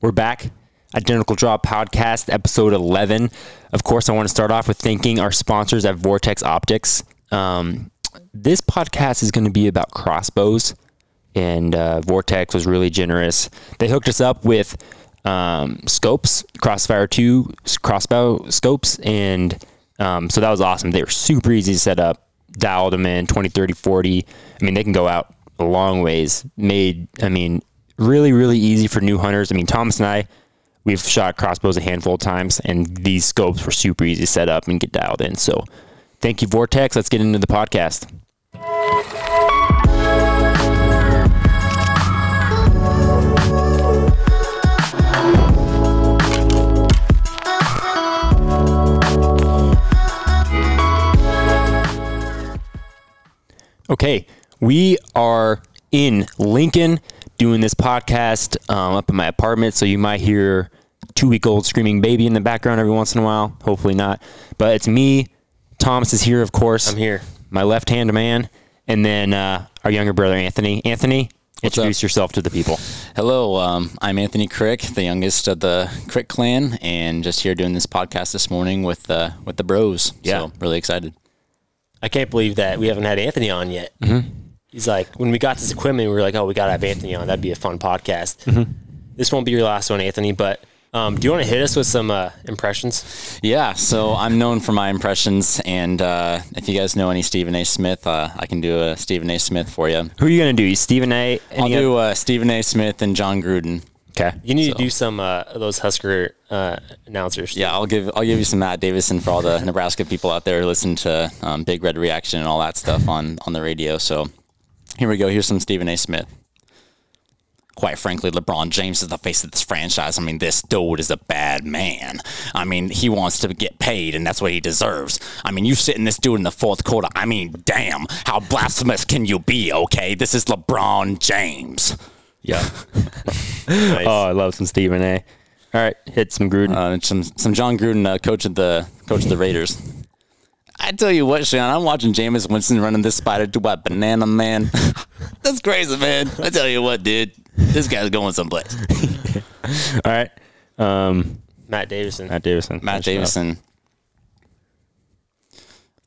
We're back. Identical Draw Podcast, episode 11. Of course, I want to start off with thanking our sponsors at Vortex Optics. Um, this podcast is going to be about crossbows, and uh, Vortex was really generous. They hooked us up with um, scopes, Crossfire 2 crossbow scopes, and um, so that was awesome. They were super easy to set up, dialed them in 20, 30, 40. I mean, they can go out a long ways. Made, I mean, really, really easy for new hunters. I mean, Thomas and I, we've shot crossbows a handful of times, and these scopes were super easy to set up and get dialed in. So, thank you, Vortex. Let's get into the podcast. Okay, we are in Lincoln doing this podcast um, up in my apartment, so you might hear two week old screaming baby in the background every once in a while. Hopefully not, but it's me. Thomas is here, of course. I'm here. My left hand man, and then uh, our younger brother Anthony. Anthony, introduce up? yourself to the people. Hello, um, I'm Anthony Crick, the youngest of the Crick clan, and just here doing this podcast this morning with uh, with the bros. Yeah. So really excited. I can't believe that we haven't had Anthony on yet. Mm-hmm. He's like, when we got this equipment, we were like, oh, we got to have Anthony on. That'd be a fun podcast. Mm-hmm. This won't be your last one, Anthony, but um, do you want to hit us with some uh, impressions? Yeah, so I'm known for my impressions, and uh, if you guys know any Stephen A. Smith, uh, I can do a Stephen A. Smith for you. Who are you gonna do? Stephen A. I'll do uh, Stephen A. Smith and Jon Gruden. Okay. You need So- to do some uh, of those Husker uh, announcers. Yeah, I'll give I'll give you some Matt Davison for all the Nebraska people out there who listen to um, Big Red Reaction and all that stuff on on the radio. So here we go. Here's some Stephen A. Smith. Quite frankly, LeBron James is the face of this franchise. I mean, this dude is a bad man. I mean, he wants to get paid, and that's what he deserves. I mean, you sitting this dude in the fourth quarter. I mean, damn, how blasphemous can you be? Okay, this is LeBron James. Yeah. Oh, I love some Stephen A. All right, hit some Gruden. Uh, some some Jon Gruden, uh, coach of the coach of the Raiders. I tell you what, Sean, I'm watching Jameis Winston running this spider to what banana man. That's crazy, man. I tell you what, dude, this guy's going someplace. All right. Um, Matt Davison. Matt Davison. Matt Finish up. Davison.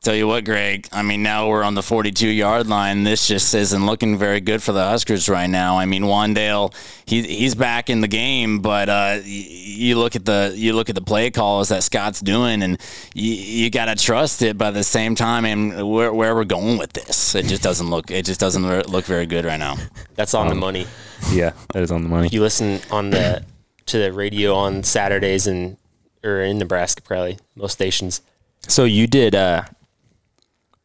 Tell you what, Greg. I mean, now we're on the 42 yard line. This just isn't looking very good for the Huskers right now. I mean, Wan'Dale, he he's back in the game, but uh, y- you look at the you look at the play calls that Scott's doing, and you, you got to trust it. But at the same time, and where where we're going with this, it just doesn't look it just doesn't look very good right now. That's on the money. Yeah, that is on the money. You listen on the to the radio on Saturdays and or in Nebraska, probably most stations. So you did uh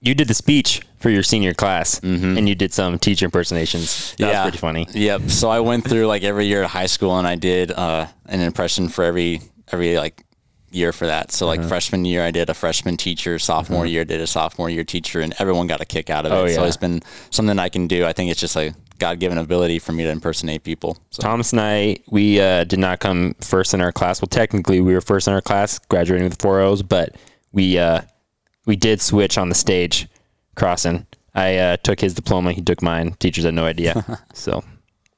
you did the speech for your senior class and you did some teacher impersonations. That was pretty funny. Yep. So I went through like every year of high school, and I did uh, an impression for every every like year for that. So Uh-huh. like freshman year, I did a freshman teacher. Sophomore year, did a sophomore year teacher, and everyone got a kick out of it. Oh, yeah. So it's been something I can do. I think it's just a God given ability for me to impersonate people. So Thomas and I, we uh, did not come first in our class. Well, technically, we were first in our class, graduating with four O's, but we uh, we did switch on the stage, crossing. I uh, took his diploma, he took mine. Teachers had no idea. so,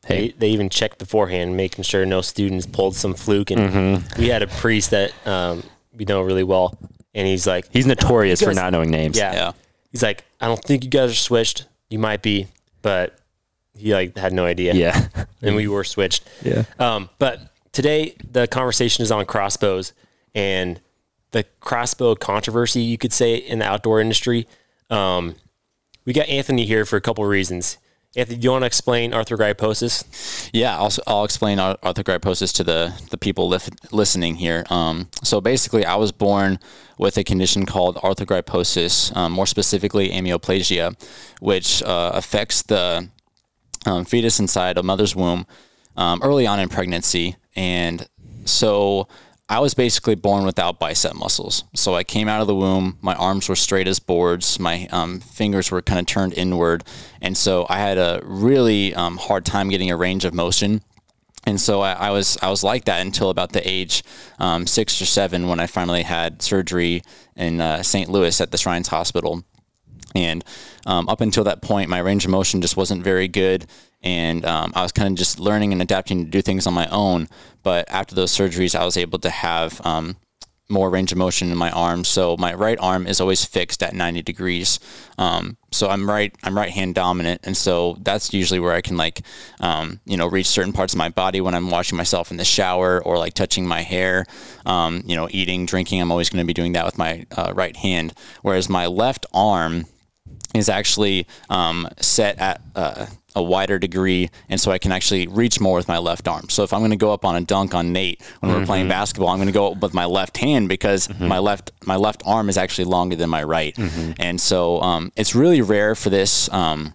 hey, They, they even checked beforehand, making sure no students pulled some fluke. And Mm-hmm. we had a priest that um, we know really well, and he's like, he's notorious you for not knowing names. yeah. yeah. He's like, I don't think you guys are switched. You might be, but he like had no idea. Yeah. and we were switched. Yeah. Um, but today the conversation is on crossbows and the crossbow controversy, you could say, in the outdoor industry. Um, we got Anthony here for a couple of reasons. Anthony, do you want to explain arthrogryposis? Yeah, I'll, I'll explain arthrogryposis to the, the people listening here. Um, so basically, I was born with a condition called arthrogryposis, um, more specifically amyoplasia, which uh, affects the um, fetus inside a mother's womb um, early on in pregnancy. And so I was basically born without bicep muscles. So I came out of the womb, my arms were straight as boards, my um, fingers were kind of turned inward. And so I had a really um, hard time getting a range of motion. And so I, I was I was like that until about the age um, six or seven when I finally had surgery in uh, St. Louis at the Shriners Hospital. And um, up until that point, my range of motion just wasn't very good. And um, I was kind of just learning and adapting to do things on my own. But after those surgeries, I was able to have um, more range of motion in my arm. So my right arm is always fixed at 90 degrees. Um, so I'm right, I'm right hand dominant. And so that's usually where I can like, um, you know, reach certain parts of my body when I'm washing myself in the shower or like touching my hair, um, you know, eating, drinking. I'm always going to be doing that with my uh, right hand. Whereas my left arm, is actually um, set at uh, a wider degree, and so I can actually reach more with my left arm. So if I'm going to go up on a dunk on Nate when we're playing basketball, I'm going to go up with my left hand because my left my left arm is actually longer than my right, and so um, it's really rare for this. Um,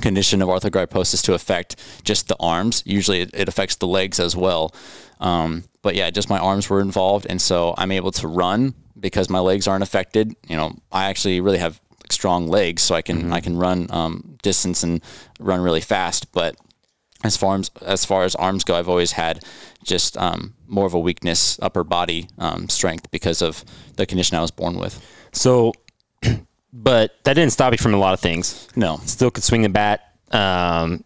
condition of arthrogryposis to affect just the arms. Usually it, it affects the legs as well. Um, but yeah, just my arms were involved. And so I'm able to run because my legs aren't affected. You know, I actually really have strong legs, so I can, I can run um, distance and run really fast. But as far as, as far as arms go, I've always had just um, more of a weakness, upper body um, strength because of the condition I was born with. So, but that didn't stop you from a lot of things. No, Still could swing the bat. Um,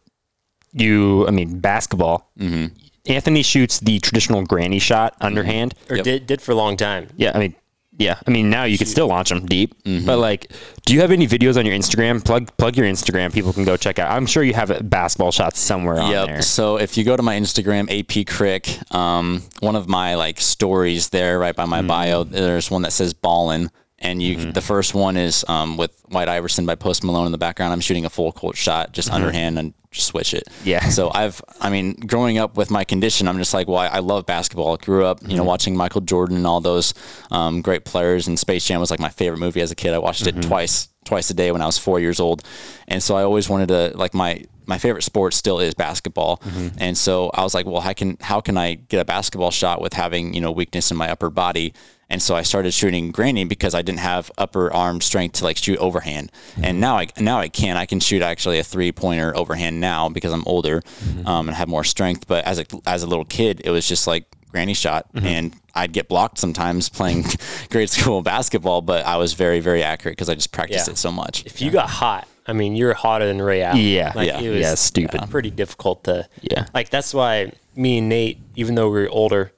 you, I mean, basketball. Mm-hmm. Anthony shoots the traditional granny shot underhand. or Yep. did did for a long time. Yeah, I mean, yeah, I mean now you could still launch them deep, Mm-hmm. but like, do you have any videos on your Instagram? Plug plug your Instagram. People can go check out. I'm sure you have basketball shots somewhere on Yep. there. So if you go to my Instagram, AP Crick, um, one of my like stories there, right by my bio, there's one that says ballin'. And you, the first one is um, with White Iverson by Post Malone in the background. I'm shooting a full court shot, just underhand and just switch it. Yeah. So I've, I mean, growing up with my condition, I'm just like, well, I, I love basketball. I grew up, you know, watching Michael Jordan and all those um, great players. And Space Jam was like my favorite movie as a kid. I watched it twice, twice a day when I was four years old, and so I always wanted to like my my favorite sport still is basketball. Mm-hmm. And so I was like, well, how can how can I get a basketball shot with having you know weakness in my upper body? And so I started shooting granny because I didn't have upper arm strength to like shoot overhand. Mm-hmm. And now I now I can I can shoot actually a three pointer overhand now because I'm older mm-hmm. um, and have more strength. But as a as a little kid, it was just like granny shot and I'd get blocked sometimes playing grade school basketball, but I was very, very accurate because I just practiced Yeah. it so much. If you got hot, I mean, you're hotter than Ray Allen. Yeah. like, Yeah. it was Yeah, stupid. pretty difficult to. Yeah. like that's why me and Nate, even though we were older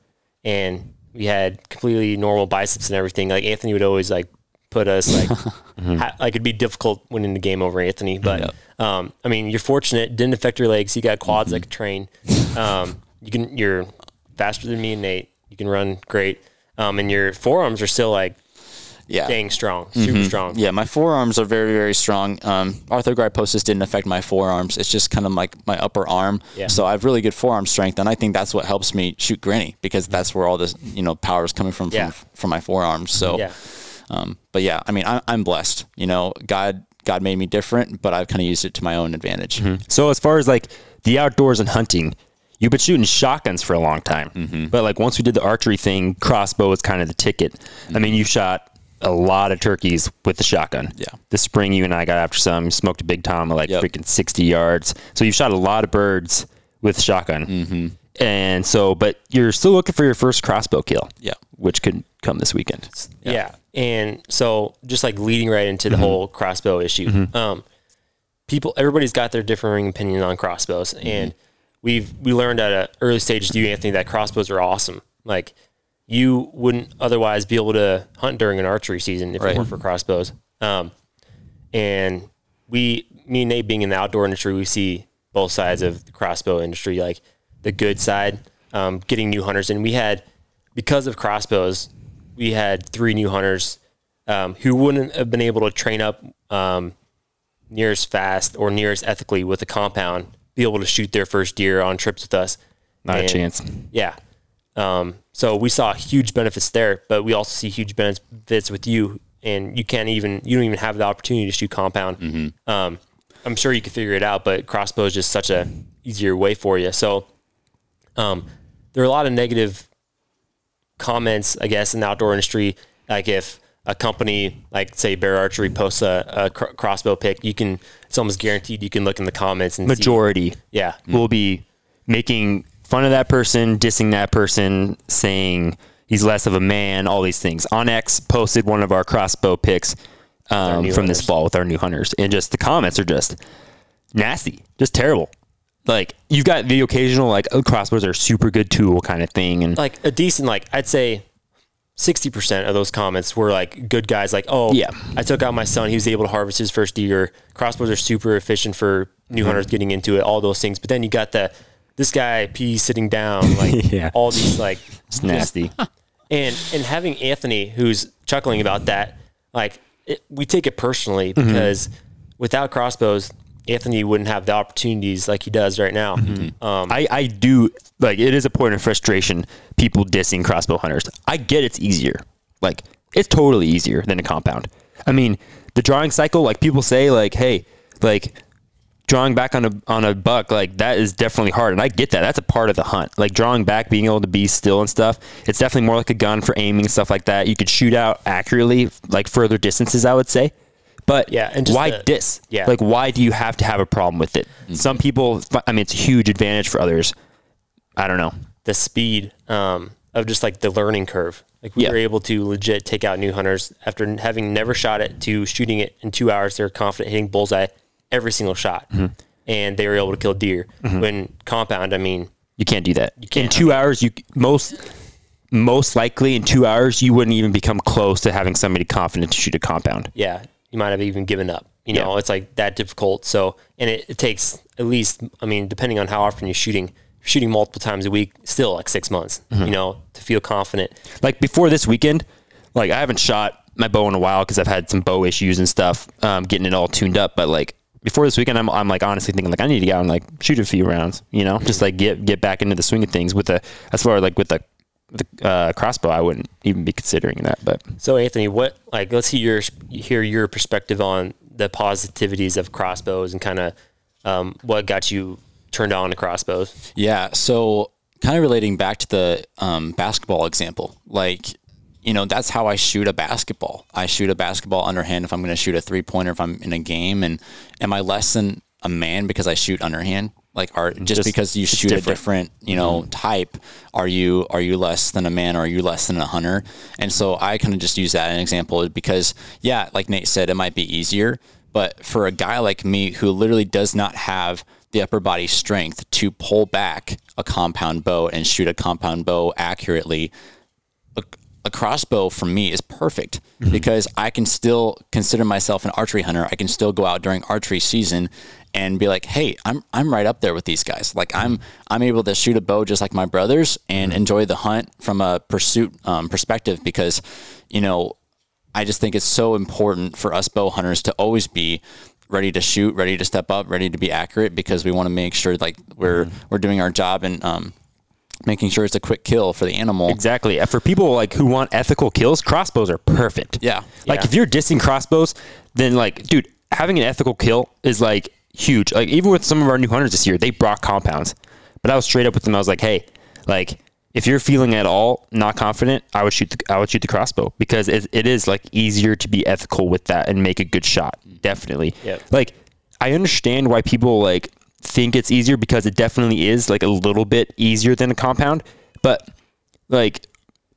and we had completely normal biceps and everything, like Anthony would always like put us like, ha- like it'd be difficult winning the game over Anthony. But um, I mean, you're fortunate; didn't affect your legs. You got quads that could train. Um, you can. You're faster than me and Nate. You can run great. Um, and your forearms are still like Yeah. dang strong, super mm-hmm. strong. Yeah, my forearms are very, very strong. Um, arthrogryposis didn't affect my forearms. It's just kind of like my upper arm. Yeah. So I have really good forearm strength, and I think that's what helps me shoot granny because mm-hmm. that's where all this, you know, power is coming from Yeah. from, from my forearms. So, Yeah. um, but yeah, I mean, I, I'm blessed. You know, God, God made me different, but I've kind of used it to my own advantage. Mm-hmm. So as far as like the outdoors and hunting, you've been shooting shotguns for a long time. But like once we did the archery thing, crossbow was kind of the ticket. I mean, you shot a lot of turkeys with the shotgun. Yeah. This spring, you and I got after some. Smoked a big tom at like Yep. freaking sixty yards. So you've shot a lot of birds with shotgun. Mm-hmm. And so, but you're still looking for your first crossbow kill. Yeah. Which could come this weekend. Yeah. And so just like leading right into the whole crossbow issue. Um people everybody's got their differing opinion on crossbows and we've we learned at an early stage to you Anthony that crossbows are awesome. Like you wouldn't otherwise be able to hunt during an archery season if Right. it weren't for crossbows. Um and we me and Nate being in the outdoor industry, we see both sides of the crossbow industry, like the good side, um, getting new hunters. And we had, because of crossbows, we had three new hunters um, who wouldn't have been able to train up um, near as fast or near as ethically with a compound, be able to shoot their first deer on trips with us. Not a chance. Yeah. Um, so we saw huge benefits there, but we also see huge benefits with you, and you can't even you don't even have the opportunity to shoot compound. Um, I'm sure you could figure it out, but crossbow is just such a easier way for you. So um, there are a lot of negative comments, I guess, in the outdoor industry. Like if a company like say Bear Archery posts a, a cr- crossbow pick, you can it's almost guaranteed you can look in the comments and see, Majority yeah, will be making fun of that person, dissing that person, saying he's less of a man, all these things. onX posted one of our crossbow picks um, from this fall with our new hunters, and just the comments are just nasty, just terrible. like you've got the occasional like oh, crossbows are a super good tool kind of thing, and like a decent like I'd say. 60% of those comments were like good guys like oh Yeah. i took out my son he was able to harvest his first deer crossbows are super efficient for Mm-hmm. new hunters getting into it all those things but then you got the this guy pee sitting down like Yeah. all these like it's nasty. and and having Anthony who's chuckling about that, like it, we take it personally Mm-hmm. because without crossbows, Anthony wouldn't have the opportunities like he does right now. Mm-hmm. Um, I, I do like it is a point of frustration people dissing crossbow hunters. I get it's easier. Like it's totally easier than a compound. I mean, the drawing cycle, like people say, like, hey, like drawing back on a on a buck, like that is definitely hard. And I get that. That's a part of the hunt. Like drawing back, being able to be still and stuff. It's definitely more like a gun for aiming and stuff like that. You could shoot out accurately, like further distances, I would say. But Yeah, and just why the- diss? yeah. Like why do you have to have a problem with it? Some people, I mean, it's a huge advantage for others. I don't know. the speed um, of just like the learning curve. Like we Yeah. were able to legit take out new hunters after having never shot it to shooting it in two hours. They're confident hitting bullseye every single shot, Mm-hmm. and they were able to kill deer. When compound, I mean, You can't do that. in can't. two hours, you most most likely in two hours you wouldn't even become close to having somebody confident to shoot a compound. yeah, you might have even given up. You know, Yeah. it's like that difficult. So, and it, it takes at least, I mean, depending on how often you're shooting, shooting multiple times a week, still like six months, Mm-hmm. you know, to feel confident. Like before this weekend, like I haven't shot my bow in a while because I've had some bow issues and stuff, um, getting it all tuned up. But like before this weekend, I'm, I'm like honestly thinking like I need to go out and like shoot a few rounds, you know, just like get get back into the swing of things with the as far as like with the the uh, crossbow, I wouldn't even be considering that. But So, Anthony, what, like, let's hear your, hear your perspective on the positivities of crossbows and kind of um, what got you turned on to crossbows. Yeah. So kind of relating back to the um, basketball example, like, you know, that's how I shoot a basketball. I shoot a basketball underhand if I'm going to shoot a three pointer if I'm in a game. And am I less than a man because I shoot underhand? Like, are just, Just- because you shoot a different. different, you know, mm-hmm. type, are you are you less than a man or are you less than a hunter? And so I kind of just use that as an example because, yeah, like Nate said, it might be easier, but for a guy like me who literally does not have the upper body strength to pull back a compound bow and shoot a compound bow accurately, a, crossbow for me is perfect because I can still consider myself an archery hunter. I can still go out during archery season and be like, "Hey, I'm I'm right up there with these guys. Like I'm I'm able to shoot a bow just like my brothers and enjoy the hunt from a pursuit um, perspective because, you know, I just think it's so important for us bow hunters to always be ready to shoot, ready to step up, ready to be accurate because we want to make sure like we're we're doing our job and um, making sure it's a quick kill for the animal. Exactly. For people like who want ethical kills, crossbows are perfect. Yeah. Like Yeah. if you're dissing crossbows, then like, dude, having an ethical kill is like huge. Like even with some of our new hunters this year, they brought compounds, but I was straight up with them. I was like, hey, like if you're feeling at all not confident, I would shoot the I would shoot the crossbow because it, it is like easier to be ethical with that and make a good shot. Definitely. Yep. Like I understand why people like think it's easier because it definitely is like a little bit easier than a compound, but like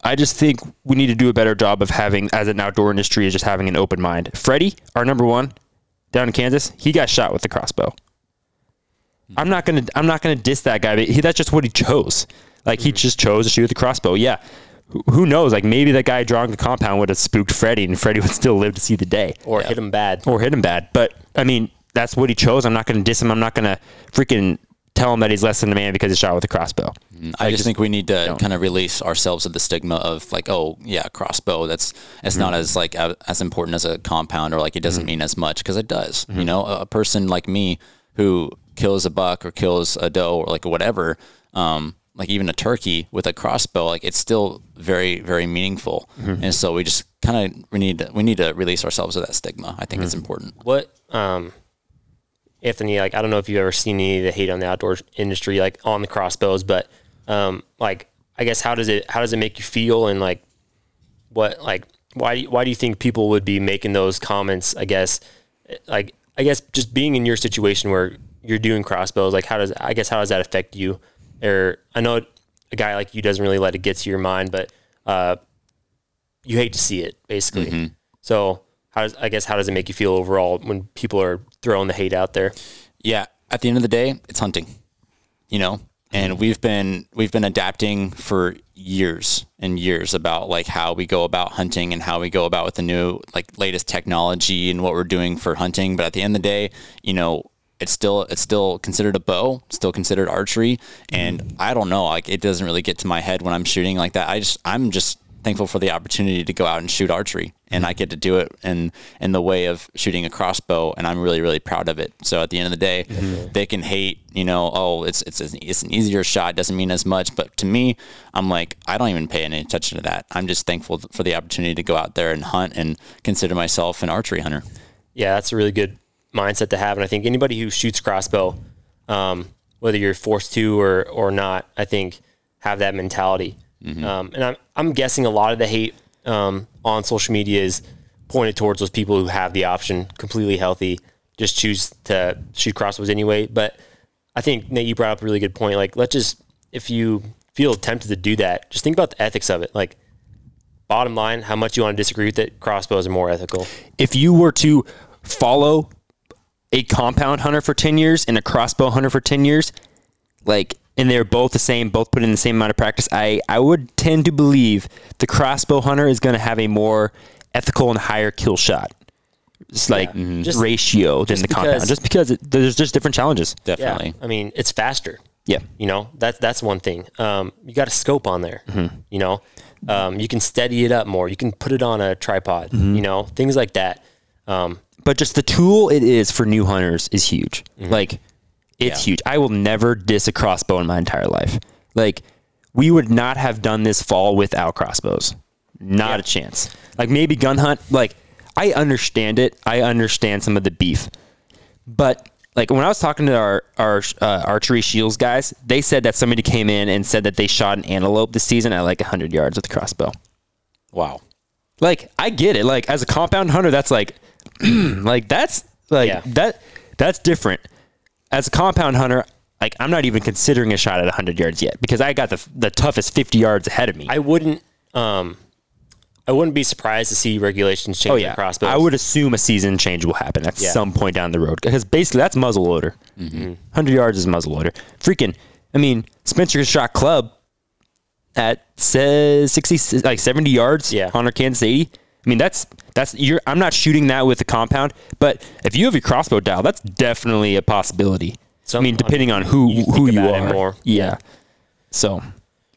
I just think we need to do a better job of having as an outdoor industry is just having an open mind. Freddie, our number one down in Kansas, he got shot with the crossbow. Hmm. I'm not gonna I'm not gonna diss that guy, but he, that's just what he chose. Like he hmm. just chose to shoot with the crossbow. Yeah. Who- Who knows? Like maybe that guy drawing the compound would have spooked Freddie, and Freddie would still live to see the day Or hit him bad. or hit him bad. But I mean, that's what he chose. I'm not going to diss him. I'm not going to freaking tell him that he's less than a man because he shot with a crossbow. Mm, I just, think we need to kind of release ourselves of the stigma of like, oh yeah, crossbow. That's it's not mm-hmm. as like a, as important as a compound or like it doesn't mm-hmm. mean as much because it does. You mm-hmm. know, a, a person like me who kills a buck or kills a doe or like whatever, um, like even a turkey with a crossbow, like it's still very very meaningful. And so we just kind of we need to, we need to release ourselves of that stigma. I think it's important. What, um, Anthony, like, I don't know if you've ever seen any of the hate on the outdoor industry, like on the crossbows, but, um, like, I guess how does it, how does it make you feel? And like, what, like, why, do you, why do you think people would be making those comments? I guess, like, I guess just being in your situation where you're doing crossbows, like, how does, I guess, how does that affect you? Or I know a guy like you doesn't really let it get to your mind, but, uh, you hate to see it basically. So how does I guess how does it make you feel overall when people are throwing the hate out there? Yeah. At the end of the day, it's hunting. you know, and we've been we've been adapting for years and years about like how we go about hunting and how we go about with the new like latest technology and what we're doing for hunting. But at the end of the day, you know, it's still it's still considered a bow, still considered archery, and mm-hmm. I don't know, like it doesn't really get to my head when I'm shooting like that. I just I'm just thankful for the opportunity to go out and shoot archery and I get to do it in in the way of shooting a crossbow and I'm really really proud of it. So at the end of the day, they can hate, you know, oh, it's it's an, it's an easier shot, doesn't mean as much, but to me, I'm like I don't even pay any attention to that. I'm just thankful for the opportunity to go out there and hunt and consider myself an archery hunter. Yeah, that's a really good mindset to have, and I think anybody who shoots crossbow, um, whether you're forced to or or not, I think have that mentality. Um, and I'm I'm guessing a lot of the hate um, on social media is pointed towards those people who have the option, completely healthy, just choose to shoot crossbows anyway. But I think Nate, you brought up a really good point. Like, let's just if you feel tempted to do that, just think about the ethics of it. Like, bottom line, how much you want to disagree with it, crossbows are more ethical. if you were to follow a compound hunter for 10 years and a crossbow hunter for 10 years, like, and they're both the same, both put in the same amount of practice, I, I would tend to believe the crossbow hunter is going to have a more ethical and higher kill shot. It's like Just- ratio than just the compound, just because it, there's just different challenges. Definitely. Yeah, I mean, it's faster. Yeah. You know, that's that's one thing. Um, you got a scope on there. Mm-hmm. You know, um, you can steady it up more. You can put it on a tripod. Mm-hmm. You know, things like that. Um, but just the tool it is for new hunters is huge. Like it's huge. I will never diss a crossbow in my entire life. Like we would not have done this fall without crossbows. Not Yeah. a chance. Like maybe gun hunt. Like I understand it. I understand some of the beef, but like when I was talking to our our uh, archery shields guys, they said that somebody came in and said that they shot an antelope this season at like hundred yards with a crossbow. Wow. Like I get it. Like as a compound hunter, that's like, like that's like Yeah. that that's different. As a compound hunter, like I'm not even considering a shot at 100 yards yet because I got the the toughest 50 yards ahead of me. I wouldn't. Um, I wouldn't be surprised to see regulations change oh yeah, crossbows. I would assume a season change will happen at Yeah. some point down the road because basically that's muzzle loader. 100 yards is muzzle loader. Freaking, I mean Spencer shot club at says 60 like 70 yards Yeah. on our Kansas 80. I mean that's that's you're I'm not shooting that with a compound, but if you have your crossbow dial, that's definitely a possibility. So I mean depending on who you who you it are. more. Yeah. So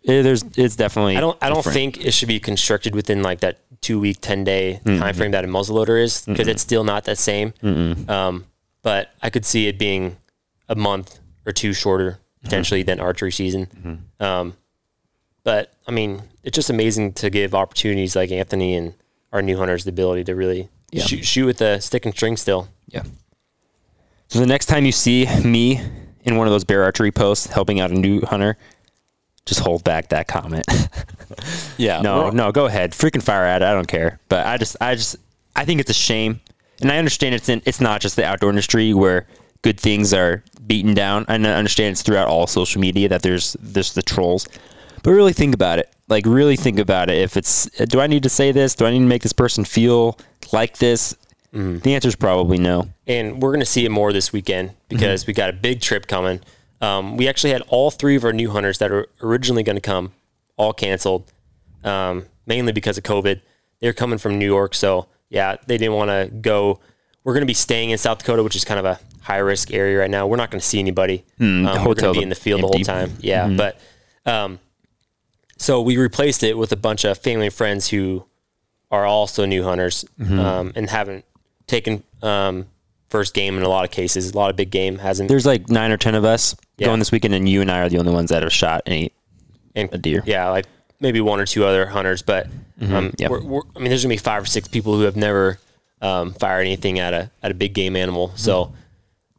eh, there's it's definitely I don't. I don't different. think it should be constricted within like that two week, ten day Mm-hmm. time frame that a muzzleloader is because it's still not that same. Um, but I could see it being a month or two shorter Mm-hmm. potentially than archery season. Um, but I mean, it's just amazing to give opportunities like Anthony and our new hunters the ability to really Yeah. shoot, shoot with the stick and string still. Yeah. So the next time you see me in one of those bear archery posts helping out a new hunter, just hold back that comment. Yeah. no, no, go ahead. Freaking fire at it. I don't care. But I just I just I think it's a shame. And I understand it's in it's not just the outdoor industry where good things are beaten down. I understand it's throughout all social media that there's there's the trolls. But really think about it. Like really think about it. If it's do I need to say this? Do I need to make this person feel like this? The answer is probably no. and we're going to see it more this weekend because we got a big trip coming. Um, we actually had all three of our new hunters that are originally going to come all canceled, um, mainly because of COVID. They're coming from New York, so yeah, they didn't want to go. We're going to be staying in South Dakota, which is kind of a high risk area right now. We're not going to see anybody. um, we're going to be in the field the whole time. Yeah, but um, so we replaced it with a bunch of family and friends who are also new hunters um, and haven't taken um, first game in a lot of cases. A lot of big game hasn't. There's like nine or ten of us Yeah. going this weekend, and you and I are the only ones that have shot any and a deer. Yeah, like maybe one or two other hunters, but um, Yep. we're, we're, I mean, there's gonna be five or six people who have never um, fired anything at a at a big game animal. So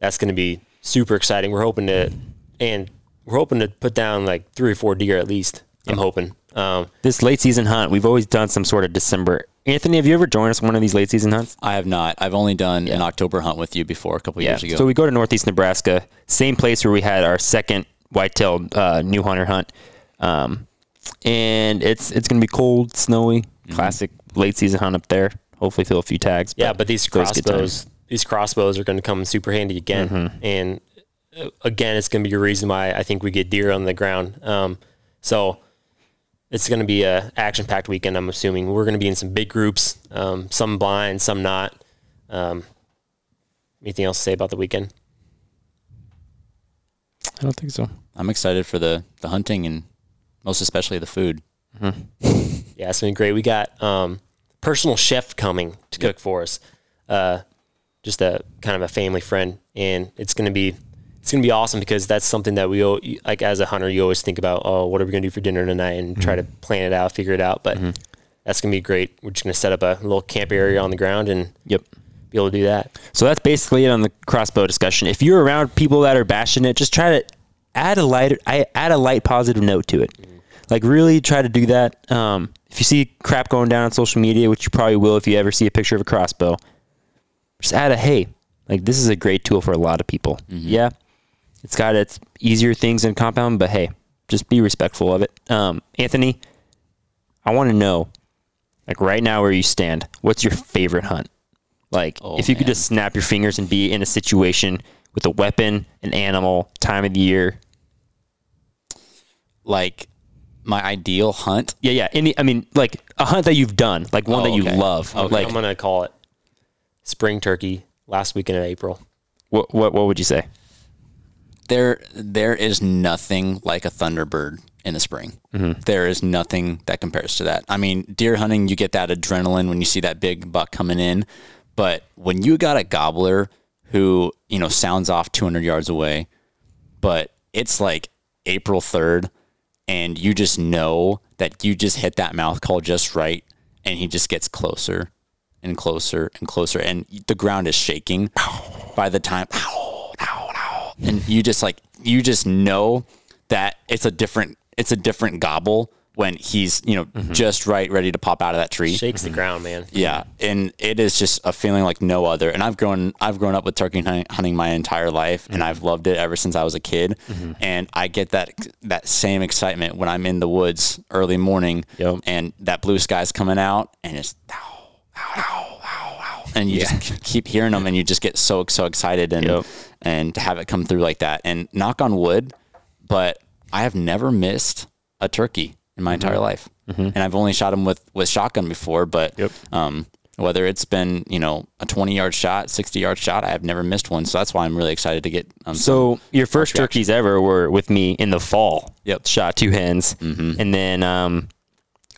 that's gonna be super exciting. We're hoping to, and we're hoping to put down like three or four deer at least. I'm hoping. Um, This late season hunt, we've always done some sort of December. Anthony, have you ever joined us on one of these late season hunts? I have not. I've only done an October hunt with you before a couple years ago. So we go to Northeast Nebraska, same place where we had our second white-tailed uh, new hunter hunt, um, and it's it's gonna be cold, snowy, Mm-hmm. classic late season hunt up there. Hopefully, fill a few tags. yeah, but these those good times. crossbows, these crossbows are going to come super handy again. Mm-hmm. And uh, again, it's going to be a reason why I think we get deer on the ground. Um, so it's going to be a action packed weekend. I'm assuming we're going to be in some big groups, um, some blind, some not. Um, anything else to say about the weekend? I don't think so. I'm excited for the the hunting and most especially the food. Yeah, it's been great. We got um, personal chef coming to cook for us. Uh, just a kind of a family friend, and it's gonna be it's gonna be awesome because that's something that we like as a hunter you always think about. Oh, what are we gonna do for dinner tonight, and try to mm-hmm. plan it out, figure it out. But mm-hmm. that's gonna be great. We're just gonna set up a little camp area on the ground and Yep. be able to do that. So that's basically it on the crossbow discussion. If you're around people that are bashing it, just try to add a light, I add a light positive note to it. Mm-hmm. Like really try to do that. Um, if you see crap going down on social media, which you probably will if you ever see a picture of a crossbow, just add a hey, like this is a great tool for a lot of people. Yeah, it's got its easier things in compound, but hey, just be respectful of it. Um, Anthony, I want to know, like right now where you stand, what's your favorite hunt? Like, Oh, if you could just snap your fingers and be in a situation with a weapon, an animal, time of the year. Like my ideal hunt. Yeah, yeah. Any, I mean, like a hunt that you've done, like one Oh, that you okay. love. Okay. Like, I'm gonna call it spring turkey last weekend in April. what, what, what would you say? There there is nothing like a thunderbird in the spring. Mm-hmm. There is nothing that compares to that. I mean, deer hunting, you get that adrenaline when you see that big buck coming in, but when you got a gobbler who you know sounds off 200 yards away, but it's like April 3rd, and you just know that you just hit that mouth call just right, and he just gets closer and closer and closer, and the ground is shaking by the time. And you just like you just know that it's a different it's a different gobble when he's you know mm-hmm. just right ready to pop out of that tree. Shakes the mm-hmm. ground, man. yeah and it is just a feeling like no other. And i've grown i've grown up with turkey hunting, hunting my entire life and mm-hmm. i've loved it ever since i was a kid. And i get that that same excitement when i'm in the woods early morning Yep. and that blue sky's coming out and it's and you just keep hearing them and you just get so so excited and Yep. and to have it come through like that. And knock on wood but i have never missed a turkey in my entire life. And i've only shot them with with shotgun before but Yep. um whether it's been you know a 20 yard shot 60 yard shot i have never missed one. So that's why i'm really excited to get um, So your first turkeys ever were with me in the fall. Yep. Shot two hens, and then um,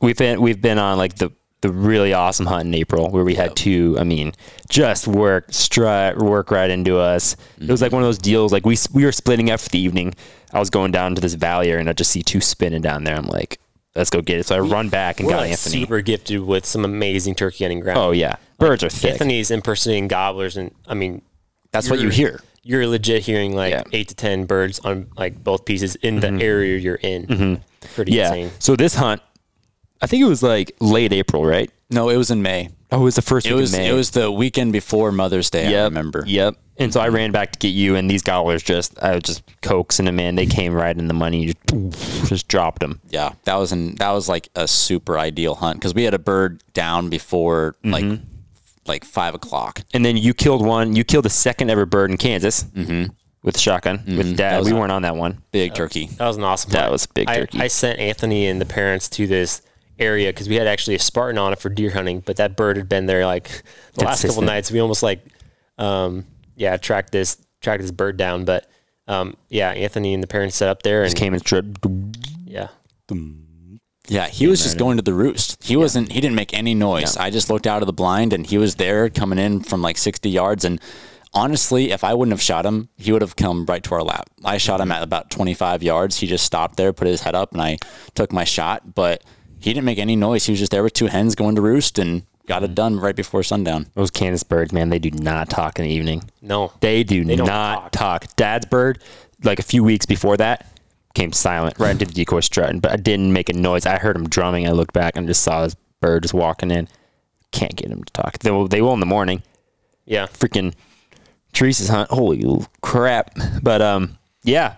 we've been we've been on like the the really awesome hunt in April where we had two. I mean, just work strut work right into us. It was like one of those deals. Like we we were splitting up for the evening. I was going down to this valley area and I just see two spinning down there. I'm like, let's go get it. So I run back and We're got like Anthony. super gifted with some amazing turkey hunting ground. Oh yeah, birds are thick. Anthony's impersonating gobblers, and I mean, that's what you hear You're legit hearing like Yeah. eight to ten birds on like both pieces in the mm-hmm. area you're in. Mm-hmm. Pretty Yeah. insane. So this hunt, I think it was like late April, right? no it was in may Oh, it was the first it week was of May. it was the weekend before mother's day i remember Yep. And so I mm-hmm. ran back to get you, and these gobblers just, I was just coaxing them in. They came right in the money, just, just dropped them. yeah that was an that was like a super ideal hunt because we had a bird down before like mm-hmm. like five o'clock And then you killed one. You killed the second ever bird in Kansas mm-hmm. with shotgun with dad. We weren't on that one. big turkey That was an awesome. That hunt. was a big I- turkey. I, sent Anthony and the parents to this area because we had actually a Spartan on it for deer hunting, but that bird had been there like the last couple nights. We almost like, um, yeah, tracked this tracked this bird down, but um, yeah, Anthony and the parents set up there and Just came and stripped. yeah, Yeah, he was just going to the roost. He wasn't. He didn't make any noise. I just looked out of the blind, and he was there coming in from like sixty yards. And honestly, if I wouldn't have shot him, he would have come right to our lap. I shot him at about twenty five yards. He just stopped there, put his head up, and I took my shot. But he didn't make any noise. He was just there with two hens going to roost, and got it done right before sundown. Those Kansas birds, man, they do not talk in the evening. no, They do They don't not talk. Dad's bird, like a few weeks before that, came silent right into the decoy strut, but I didn't make a noise. I heard him drumming. I looked back and just saw this bird just walking in. Can't get him to talk. They will, they will in the morning. yeah, Freaking Teresa's hunt. Holy crap. But um, yeah.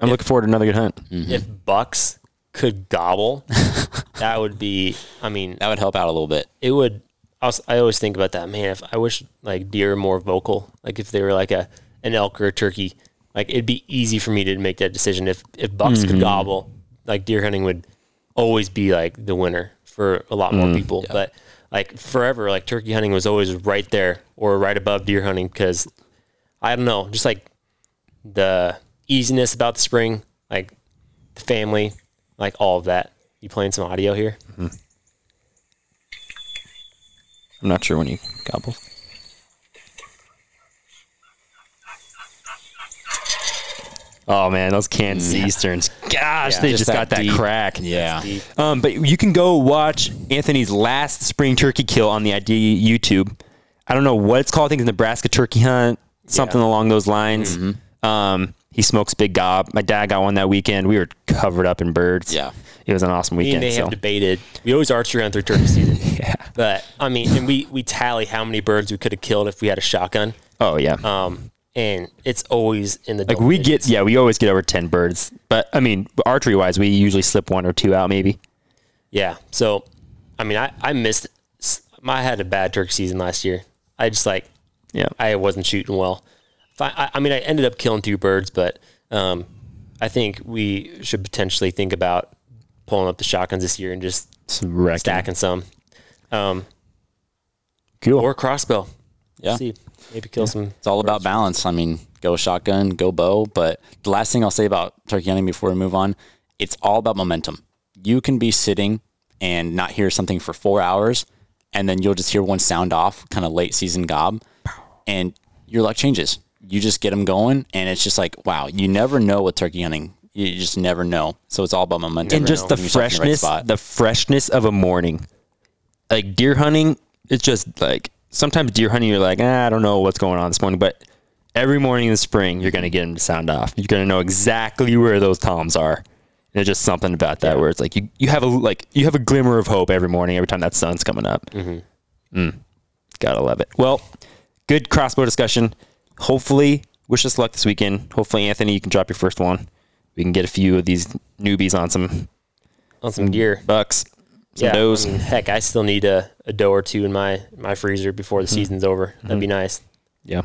I'm looking forward to another good hunt. if bucks could gobble, that would be. I mean, That would help out a little bit. it would. I, was, I always think about that. Man, if I wish like deer were more vocal. Like if they were like a an elk or a turkey. like it'd be easy for me to make that decision if if bucks could mm-hmm. gobble. Like deer hunting would always be like the winner for a lot more mm, people. But like forever, like turkey hunting was always right there or right above deer hunting because I don't know, just like the easiness about the spring, like the family, like all of that. You playing some audio here? hmm I'm not sure when he gobbles. Oh man, those Kansas Easterns. Gosh, they just, Just got that that deep- crack. Yeah. Um, but you can go watch Anthony's last spring turkey kill on the ID YouTube. I don't know what it's called. I think it's Nebraska turkey hunt, something Yeah. along those lines. Mm-hmm. Um, he smokes big gob. My dad got one that weekend. We were covered up in birds. Yeah. It was an awesome Me weekend. and they so. have debated. We always archery hunt through turkey season. yeah. But I mean, and we we tally how many birds we could have killed if we had a shotgun. oh yeah. Um, and it's always in the like we digits. get yeah, we always get over ten birds. But I mean, archery wise, we usually slip one or two out maybe. Yeah. So, I mean, I, I missed, I had a bad turkey season last year. I just like, Yeah. I wasn't shooting well. I, I, I mean, I ended up killing two birds, but um, I think we should potentially think about pulling up the shotguns this year and just Some stacking some. Um, Cool. or crossbow. Yeah. See, maybe kill some. It's all about balance. I mean, go shotgun, go bow. But the last thing I'll say about turkey hunting before we move on, it's all about momentum. You can be sitting and not hear something for four hours, and then you'll just hear one sound off, kind of late season gob, and your luck changes. You just get them going, and it's just like, wow, you never know with turkey hunting. You just never know. So it's all about momentum. and just the yourself in right freshness, the freshness of a morning. Like deer hunting, it's just like sometimes deer hunting, you're like, ah, I don't know what's going on this morning, but every morning in the spring, you're gonna get them to sound off. You're gonna know exactly where those toms are. And there's just something about that where it's like you, you have a like you have a glimmer of hope every morning every time that sun's coming up. Mm. Gotta love it. Well, good crossbow discussion. Hopefully, wish us luck this weekend. Hopefully, Anthony, you can drop your first one. We can get a few of these newbies on some on some gear bucks, some Yeah, does. I mean, heck, I still need a, a doe or two in my my freezer before the season's over. That'd be nice. yeah.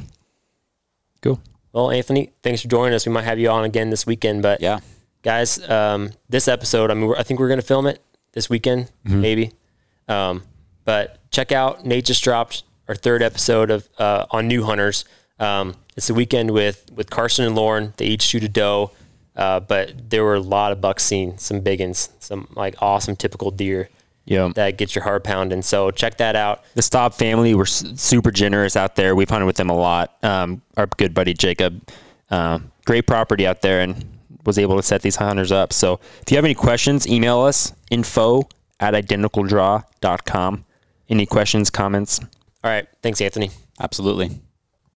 Cool. Well, Anthony, thanks for joining us. We might have you on again this weekend, but yeah. guys, um, this episode, I mean, we're, I think we're going to film it this weekend, maybe. Um, but check out Nate just dropped our third episode of uh, on New Hunters. Um, it's the weekend with with Carson and Lauren. They each shoot a doe, uh, but there were a lot of bucks seen, some big ones, some like awesome typical deer Yeah. that get your heart pounding. So check that out. the Staub family were s- super generous out there. We've hunted with them a lot. Um, our good buddy Jacob, um, great property out there, and was able to set these hunters up. So if you have any questions, email us info at identicaldraw.com. Any questions, comments? All right, thanks, Anthony. Absolutely.